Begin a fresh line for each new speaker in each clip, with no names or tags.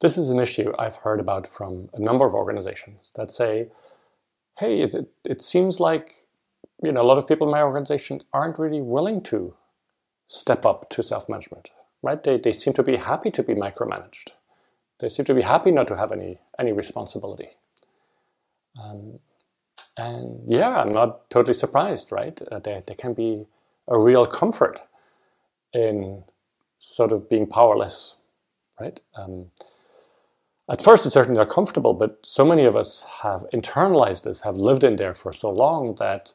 this is an issue I've heard about from a number of organizations that say, hey, it, it, it seems like you know, a lot of people in my organization aren't really willing to step up to self-management, right? They, they seem to be happy to be micromanaged. They seem to be happy not to have any, any responsibility. Um, and yeah, I'm not totally surprised, right? Uh, there, there can be a real comfort in sort of being powerless, right? Um, at first, it's certainly not comfortable, but so many of us have internalized this, have lived in there for so long that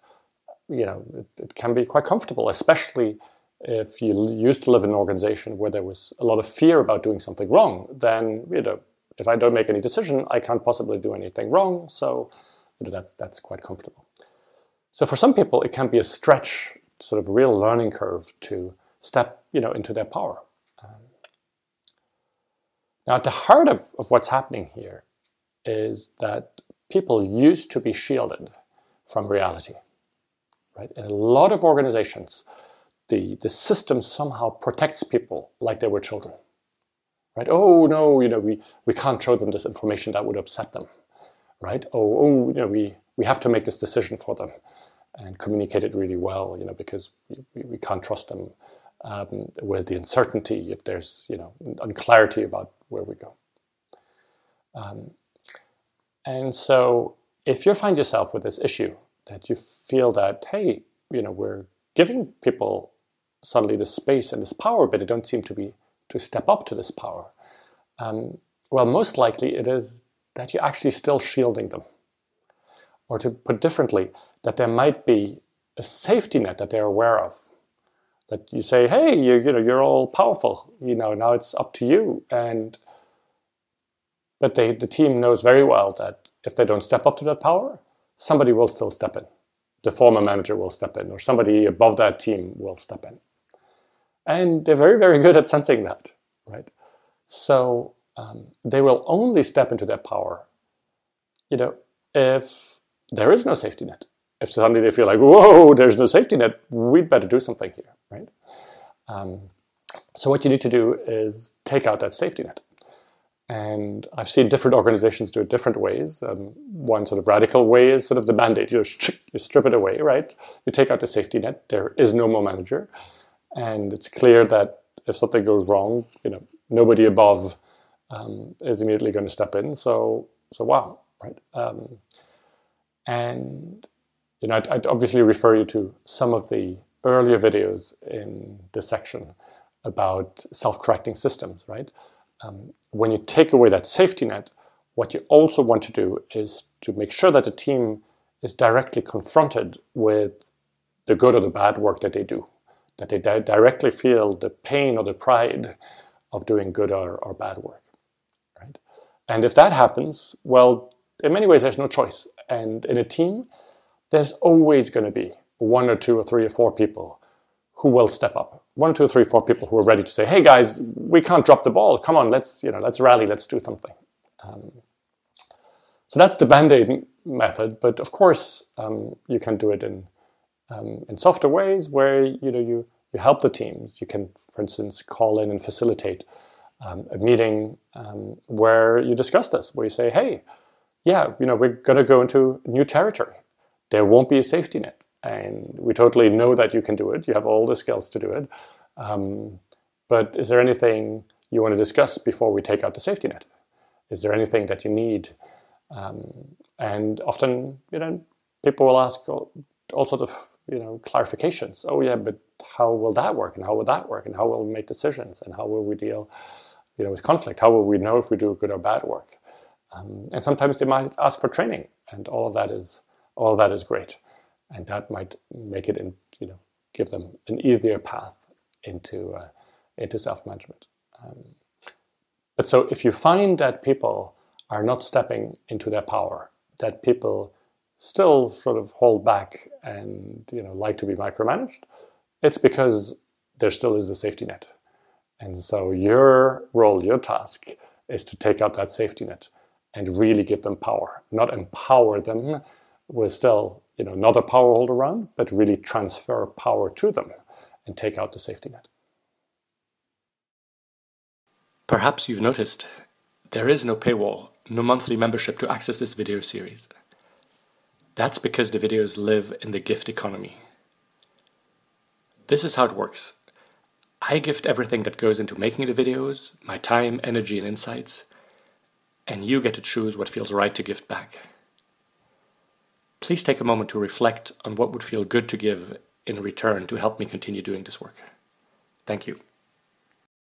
you know it, it can be quite comfortable, especially if you used to live in an organization where there was a lot of fear about doing something wrong. Then you know, if I don't make any decision, I can't possibly do anything wrong. So you know, that's that's quite comfortable. So for some people, it can be a stretch, sort of real learning curve to step you know into their power. Now, at the heart of, of what's happening here is that people used to be shielded from reality. Right? In a lot of organizations, the, the system somehow protects people like they were children. Right? Oh no, you know, we, we can't show them this information that would upset them. Right? Oh, oh, you know, we, we have to make this decision for them and communicate it really well, you know, because we, we can't trust them um, with the uncertainty if there's, you know, unclarity about where we go. Um, and so if you find yourself with this issue that you feel that, hey, you know, we're giving people suddenly this space and this power, but they don't seem to be to step up to this power. Um, well, most likely it is that you're actually still shielding them. Or to put differently, that there might be a safety net that they're aware of. That you say, hey, you, you know, you're all powerful, you know, now it's up to you. And but they, the team knows very well that if they don't step up to that power, somebody will still step in. The former manager will step in, or somebody above that team will step in. And they're very, very good at sensing that, right? So um, they will only step into their power, you know, if there is no safety net. If suddenly they feel like, whoa, there's no safety net, we'd better do something here, right? Um, so what you need to do is take out that safety net. And I've seen different organizations do it different ways. Um, one sort of radical way is sort of the band-aid. You, you strip it away, right? You take out the safety net. There is no more manager. And it's clear that if something goes wrong, you know, nobody above um, is immediately going to step in. So, so wow, right? Um, and, you know, I'd, I'd obviously refer you to some of the earlier videos in this section about self-correcting systems, right? um, when you take away that safety net, what you also want to do is to make sure that the team is directly confronted with the good or the bad work that they do, that they di- directly feel the pain or the pride of doing good or, or bad work. Right? And if that happens, well, in many ways, there's no choice. And in a team, there's always going to be one or two or three or four people who will step up. One, two, three, four people who are ready to say, "Hey guys, we can't drop the ball. Come on, let's you know, let's rally. Let's do something." Um, so that's the band-aid method. But of course, um, you can do it in um, in softer ways where you know you you help the teams. You can, for instance, call in and facilitate um, a meeting um, where you discuss this, where you say, "Hey, yeah, you know, we're going to go into new territory. There won't be a safety net." and we totally know that you can do it. You have all the skills to do it. Um, but is there anything you want to discuss before we take out the safety net? Is there anything that you need? Um, and often, you know, people will ask all, all sorts of, you know, clarifications. Oh yeah, but how will that work? And how will that work? And how will we make decisions? And how will we deal, you know, with conflict? How will we know if we do good or bad work? Um, and sometimes they might ask for training, and all of that is all that is great and that might make it in, you know give them an easier path into uh, into self management. Um, but so if you find that people are not stepping into their power, that people still sort of hold back and you know like to be micromanaged, it's because there still is a safety net. And so your role, your task is to take out that safety net and really give them power, not empower them with still you know, not a power holder around, but really transfer power to them and take out the safety net.
Perhaps you've noticed There is no paywall, no monthly membership to access this video series. That's because the videos live in the gift economy. This is how it works. I gift everything that goes into making the videos, my time, energy, and insights, and you get to choose what feels right to gift back. Please take a moment to reflect on what would feel good to give in return to help me continue doing this work. Thank you.